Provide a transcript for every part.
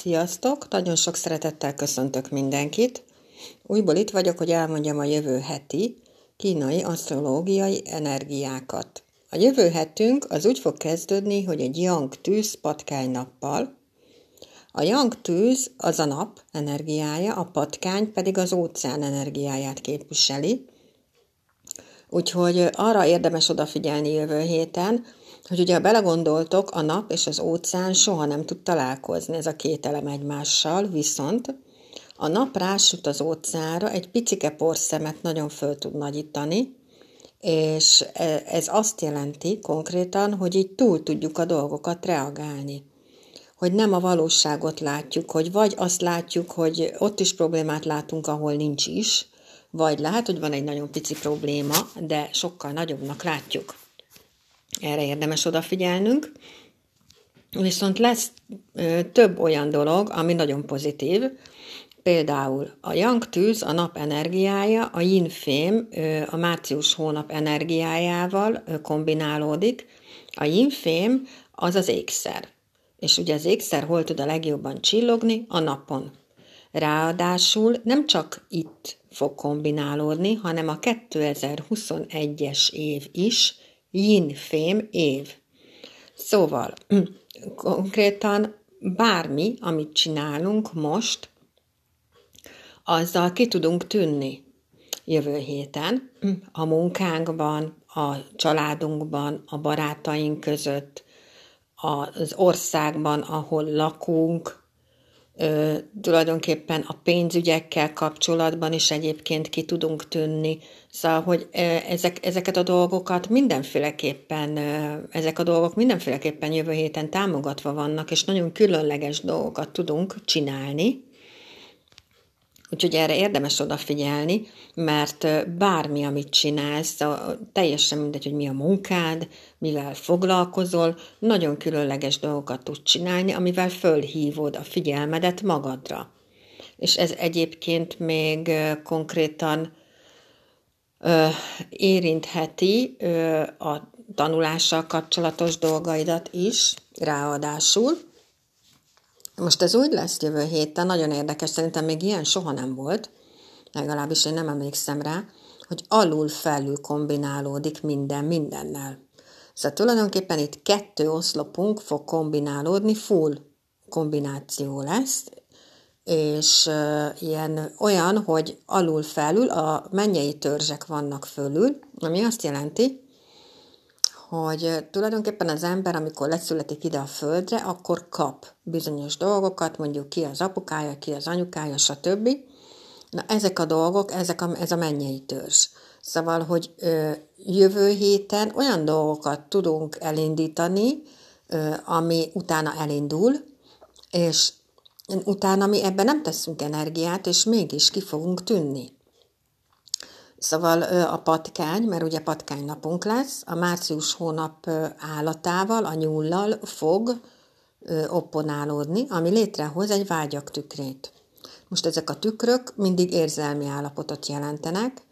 Sziasztok! Nagyon sok szeretettel köszöntök mindenkit. Újból itt vagyok, hogy elmondjam a jövő heti kínai asztrológiai energiákat. A jövő hetünk az úgy fog kezdődni, hogy egy Yang tűz patkány nappal. A Yang tűz az a nap energiája, a patkány pedig az óceán energiáját képviseli. Úgyhogy arra érdemes odafigyelni jövő héten, hogy ugye ha belegondoltok, a nap és az óceán soha nem tud találkozni, ez a két elem egymással, viszont a nap rásüt az óceánra, egy picike porszemet nagyon föl tud nagyítani, és e, ez azt jelenti konkrétan, hogy így túl tudjuk a dolgokat reagálni. Hogy nem a valóságot látjuk, hogy vagy azt látjuk, hogy ott is problémát látunk, ahol nincs is, vagy lehet, hogy van egy nagyon pici probléma, de sokkal nagyobbnak látjuk. Erre érdemes odafigyelnünk. Viszont lesz több olyan dolog, ami nagyon pozitív. Például a yang tűz, a nap energiája, a yin fém a március hónap energiájával kombinálódik. A yin fém az az ékszer. És ugye az ékszer hol tud a legjobban csillogni? A napon. Ráadásul nem csak itt fog kombinálódni, hanem a 2021-es év is yin-fém év. Szóval konkrétan bármi, amit csinálunk most, azzal ki tudunk tűnni jövő héten, a munkánkban, a családunkban, a barátaink között, az országban, ahol lakunk, ö, tulajdonképpen a pénzügyekkel kapcsolatban is egyébként ki tudunk tűnni. Szóval, hogy ezek, ezeket a dolgokat mindenféleképpen, ezek a dolgok mindenféleképpen jövő héten támogatva vannak, és nagyon különleges dolgokat tudunk csinálni, Úgyhogy erre érdemes odafigyelni, mert bármi, amit csinálsz, teljesen mindegy, hogy mi a munkád, mivel foglalkozol, nagyon különleges dolgokat tudsz csinálni, amivel fölhívod a figyelmedet magadra. És ez egyébként még konkrétan ö, érintheti ö, a tanulással kapcsolatos dolgaidat is, ráadásul, most ez úgy lesz jövő héten, nagyon érdekes, szerintem még ilyen soha nem volt, legalábbis én nem emlékszem rá, hogy alul-felül kombinálódik minden mindennel. Szóval tulajdonképpen itt kettő oszlopunk fog kombinálódni, full kombináció lesz, és ilyen olyan, hogy alul-felül a mennyei törzsek vannak fölül, ami azt jelenti, hogy tulajdonképpen az ember, amikor leszületik ide a földre, akkor kap bizonyos dolgokat, mondjuk ki az apukája, ki az anyukája, stb. Na ezek a dolgok, ezek a, ez a mennyei törzs. Szóval, hogy ö, jövő héten olyan dolgokat tudunk elindítani, ö, ami utána elindul, és utána mi ebben nem teszünk energiát, és mégis ki fogunk tűnni. Szóval a patkány, mert ugye patkány napunk lesz, a március hónap állatával, a nyullal fog opponálódni, ami létrehoz egy vágyak tükrét. Most ezek a tükrök mindig érzelmi állapotot jelentenek,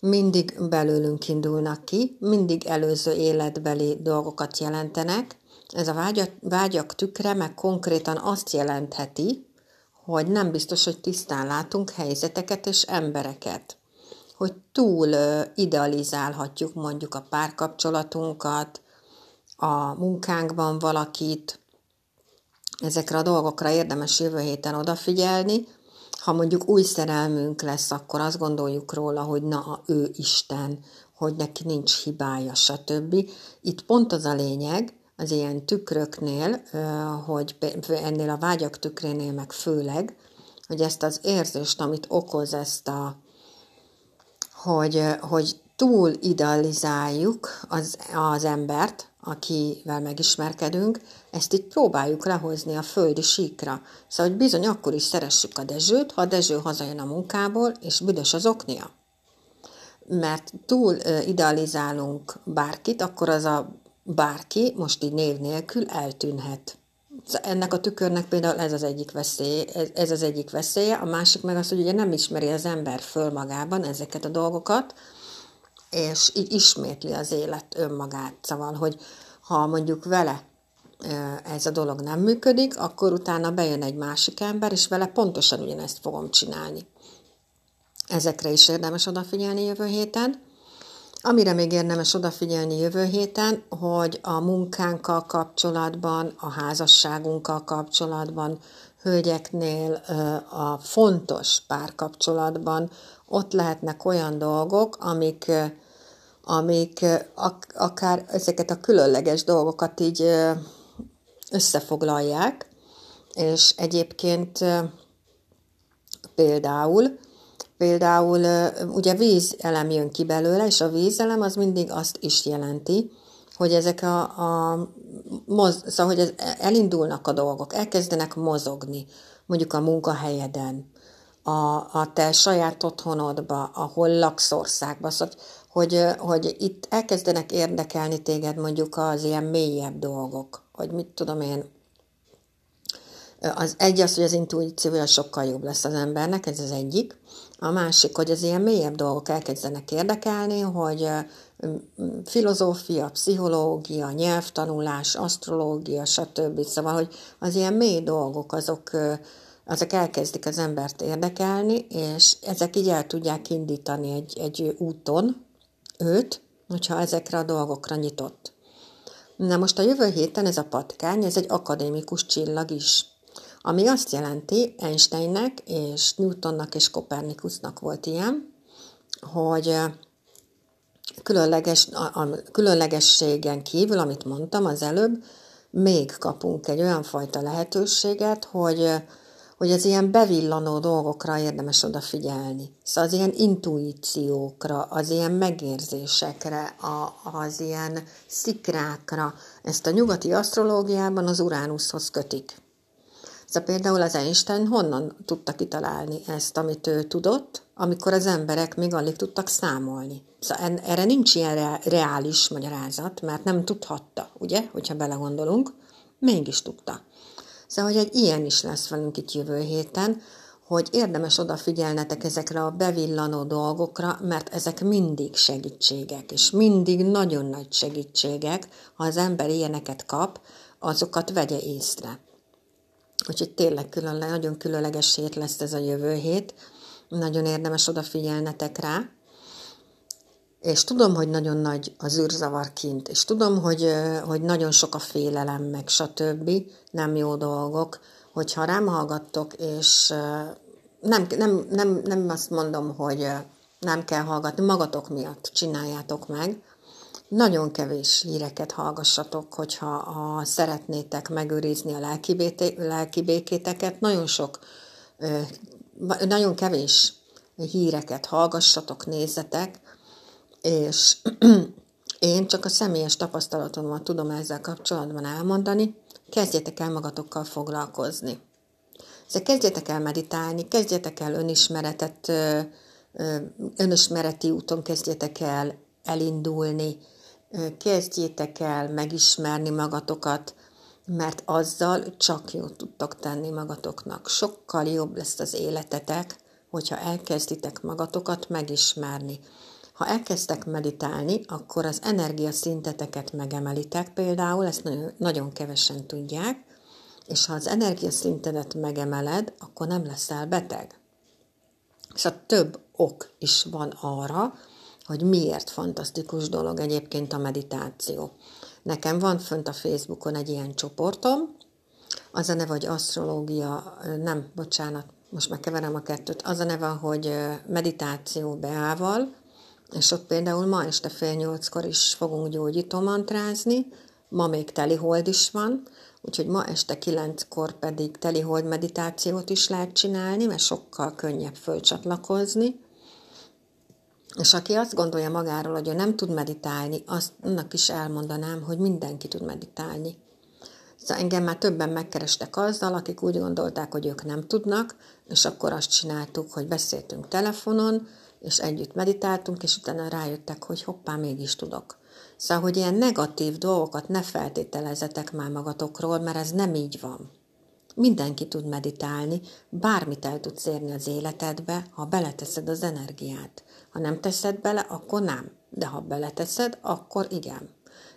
mindig belőlünk indulnak ki, mindig előző életbeli dolgokat jelentenek. Ez a vágyak, vágyak tükre meg konkrétan azt jelentheti, hogy nem biztos, hogy tisztán látunk helyzeteket és embereket hogy túl idealizálhatjuk mondjuk a párkapcsolatunkat, a munkánkban valakit, ezekre a dolgokra érdemes jövő héten odafigyelni. Ha mondjuk új szerelmünk lesz, akkor azt gondoljuk róla, hogy na, ő Isten, hogy neki nincs hibája, stb. Itt pont az a lényeg, az ilyen tükröknél, hogy ennél a vágyak tükrénél meg főleg, hogy ezt az érzést, amit okoz ezt a hogy, hogy túl idealizáljuk az, az embert, akivel megismerkedünk, ezt itt próbáljuk lehozni a földi síkra. Szóval, hogy bizony akkor is szeressük a Dezsőt, ha a Dezső hazajön a munkából, és büdös az oknia. Mert túl idealizálunk bárkit, akkor az a bárki most így név nélkül eltűnhet. Ennek a tükörnek például ez az egyik veszély, ez, az egyik veszélye, a másik meg az, hogy ugye nem ismeri az ember föl magában ezeket a dolgokat, és így ismétli az élet önmagát. Szóval, hogy ha mondjuk vele ez a dolog nem működik, akkor utána bejön egy másik ember, és vele pontosan ugyanezt fogom csinálni. Ezekre is érdemes odafigyelni jövő héten. Amire még érdemes odafigyelni jövő héten, hogy a munkánkkal kapcsolatban, a házasságunkkal kapcsolatban, hölgyeknél a fontos párkapcsolatban ott lehetnek olyan dolgok, amik, amik akár ezeket a különleges dolgokat így összefoglalják, és egyébként például Például ugye vízelem jön ki belőle, és a vízelem az mindig azt is jelenti, hogy ezek a, a moz, szóval, hogy ez, elindulnak a dolgok, elkezdenek mozogni, mondjuk a munkahelyeden, a, a te saját otthonodba, ahol laksz országba, szóval, hogy, hogy itt elkezdenek érdekelni téged mondjuk az ilyen mélyebb dolgok, hogy mit tudom én, az egy az, hogy az intuíciója sokkal jobb lesz az embernek, ez az egyik. A másik, hogy az ilyen mélyebb dolgok elkezdenek érdekelni, hogy filozófia, pszichológia, nyelvtanulás, asztrológia, stb. Szóval, hogy az ilyen mély dolgok, azok, azok elkezdik az embert érdekelni, és ezek így el tudják indítani egy, egy úton őt, hogyha ezekre a dolgokra nyitott. Na most a jövő héten ez a patkány, ez egy akadémikus csillag is. Ami azt jelenti, Einsteinnek és Newtonnak és Kopernikusnak volt ilyen, hogy különleges, a, a különlegességen kívül, amit mondtam az előbb, még kapunk egy olyan fajta lehetőséget, hogy, hogy az ilyen bevillanó dolgokra érdemes odafigyelni. Szóval az ilyen intuíciókra, az ilyen megérzésekre, a, az ilyen szikrákra. Ezt a nyugati asztrológiában az Uránuszhoz kötik. Szóval például az Einstein honnan tudta kitalálni ezt, amit ő tudott, amikor az emberek még alig tudtak számolni. Szóval erre nincs ilyen reális magyarázat, mert nem tudhatta, ugye, hogyha belegondolunk, mégis tudta. Szóval, hogy egy ilyen is lesz velünk itt jövő héten, hogy érdemes odafigyelnetek ezekre a bevillanó dolgokra, mert ezek mindig segítségek, és mindig nagyon nagy segítségek, ha az ember ilyeneket kap, azokat vegye észre. Úgyhogy tényleg külön, nagyon különleges hét lesz ez a jövő hét. Nagyon érdemes odafigyelnetek rá. És tudom, hogy nagyon nagy az űrzavar kint, és tudom, hogy, hogy nagyon sok a félelem, meg stb. Nem jó dolgok. Hogyha rám hallgattok, és nem, nem, nem, nem azt mondom, hogy nem kell hallgatni, magatok miatt csináljátok meg, nagyon kevés híreket hallgassatok, hogyha ha szeretnétek megőrizni a lelki, bété, lelki békéteket. Nagyon sok, nagyon kevés híreket hallgassatok, nézzetek, és én csak a személyes tapasztalatomat tudom ezzel kapcsolatban elmondani, kezdjetek el magatokkal foglalkozni. Szóval kezdjetek el meditálni, kezdjetek el önismeretet, önismereti úton kezdjetek el elindulni, kezdjétek el megismerni magatokat, mert azzal csak jót tudtok tenni magatoknak. Sokkal jobb lesz az életetek, hogyha elkezditek magatokat megismerni. Ha elkezdtek meditálni, akkor az energiaszinteteket megemelitek például, ezt nagyon, nagyon kevesen tudják, és ha az energiaszintedet megemeled, akkor nem leszel beteg. Szóval több ok is van arra, hogy miért fantasztikus dolog egyébként a meditáció. Nekem van fönt a Facebookon egy ilyen csoportom, az a neve, hogy asztrológia, nem, bocsánat, most már keverem a kettőt, az a neve, hogy meditáció beával, és ott például ma este fél nyolckor is fogunk gyógyító mantrázni, ma még telihold is van, úgyhogy ma este kilenckor pedig telihold meditációt is lehet csinálni, mert sokkal könnyebb fölcsatlakozni. És aki azt gondolja magáról, hogy ő nem tud meditálni, azt annak is elmondanám, hogy mindenki tud meditálni. Szóval engem már többen megkerestek azzal, akik úgy gondolták, hogy ők nem tudnak, és akkor azt csináltuk, hogy beszéltünk telefonon, és együtt meditáltunk, és utána rájöttek, hogy hoppá, mégis tudok. Szóval, hogy ilyen negatív dolgokat ne feltételezetek már magatokról, mert ez nem így van. Mindenki tud meditálni, bármit el tudsz érni az életedbe, ha beleteszed az energiát. Ha nem teszed bele, akkor nem. De ha beleteszed, akkor igen.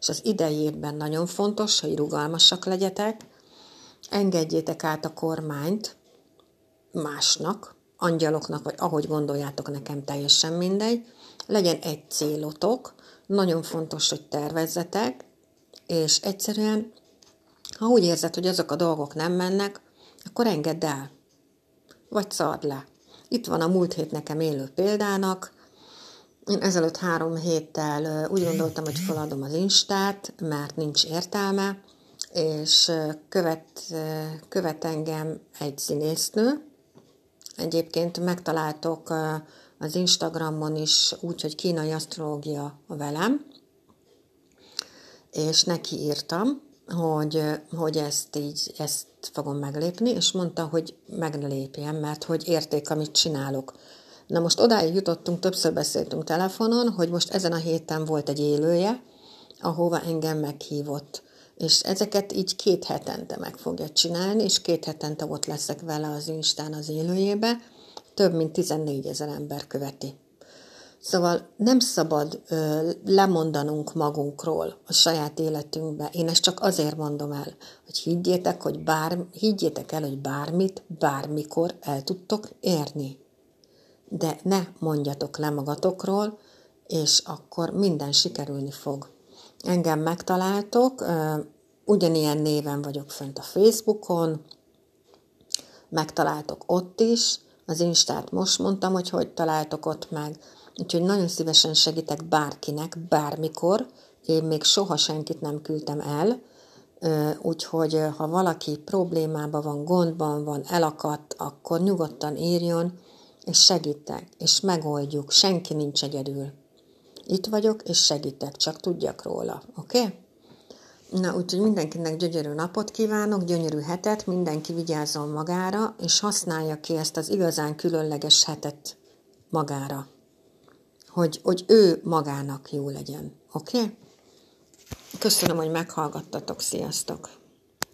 és az idei évben nagyon fontos, hogy rugalmasak legyetek, engedjétek át a kormányt másnak, angyaloknak, vagy ahogy gondoljátok, nekem teljesen mindegy, legyen egy célotok, nagyon fontos, hogy tervezzetek, és egyszerűen, ha úgy érzed, hogy azok a dolgok nem mennek, akkor engedd el, vagy szard le. Itt van a múlt hét nekem élő példának, én ezelőtt három héttel úgy gondoltam, hogy feladom az Instát, mert nincs értelme, és követ, követ engem egy színésznő. Egyébként megtaláltok az Instagramon is úgy, hogy kínai asztrológia velem, és neki írtam, hogy, hogy ezt így, ezt fogom meglépni, és mondta, hogy meg ne lépjem, mert hogy érték, amit csinálok. Na most odáig jutottunk, többször beszéltünk telefonon, hogy most ezen a héten volt egy élője, ahova engem meghívott. És ezeket így két hetente meg fogja csinálni, és két hetente ott leszek vele az Instán az élőjébe. Több mint 14 ezer ember követi. Szóval nem szabad ö, lemondanunk magunkról a saját életünkbe. Én ezt csak azért mondom el, hogy higgyétek, hogy bár, higgyétek el, hogy bármit, bármikor el tudtok érni. De ne mondjatok le magatokról, és akkor minden sikerülni fog. Engem megtaláltok, ö, ugyanilyen néven vagyok fönt a Facebookon, megtaláltok ott is, az Instát most mondtam, hogy hogy találtok ott meg, Úgyhogy nagyon szívesen segítek bárkinek, bármikor. Én még soha senkit nem küldtem el, úgyhogy ha valaki problémában van, gondban van, elakadt, akkor nyugodtan írjon, és segítek, és megoldjuk. Senki nincs egyedül. Itt vagyok, és segítek, csak tudjak róla, oké? Okay? Na, úgyhogy mindenkinek gyönyörű napot kívánok, gyönyörű hetet, mindenki vigyázzon magára, és használja ki ezt az igazán különleges hetet magára hogy, hogy ő magának jó legyen. Oké? Okay? Köszönöm, hogy meghallgattatok. Sziasztok!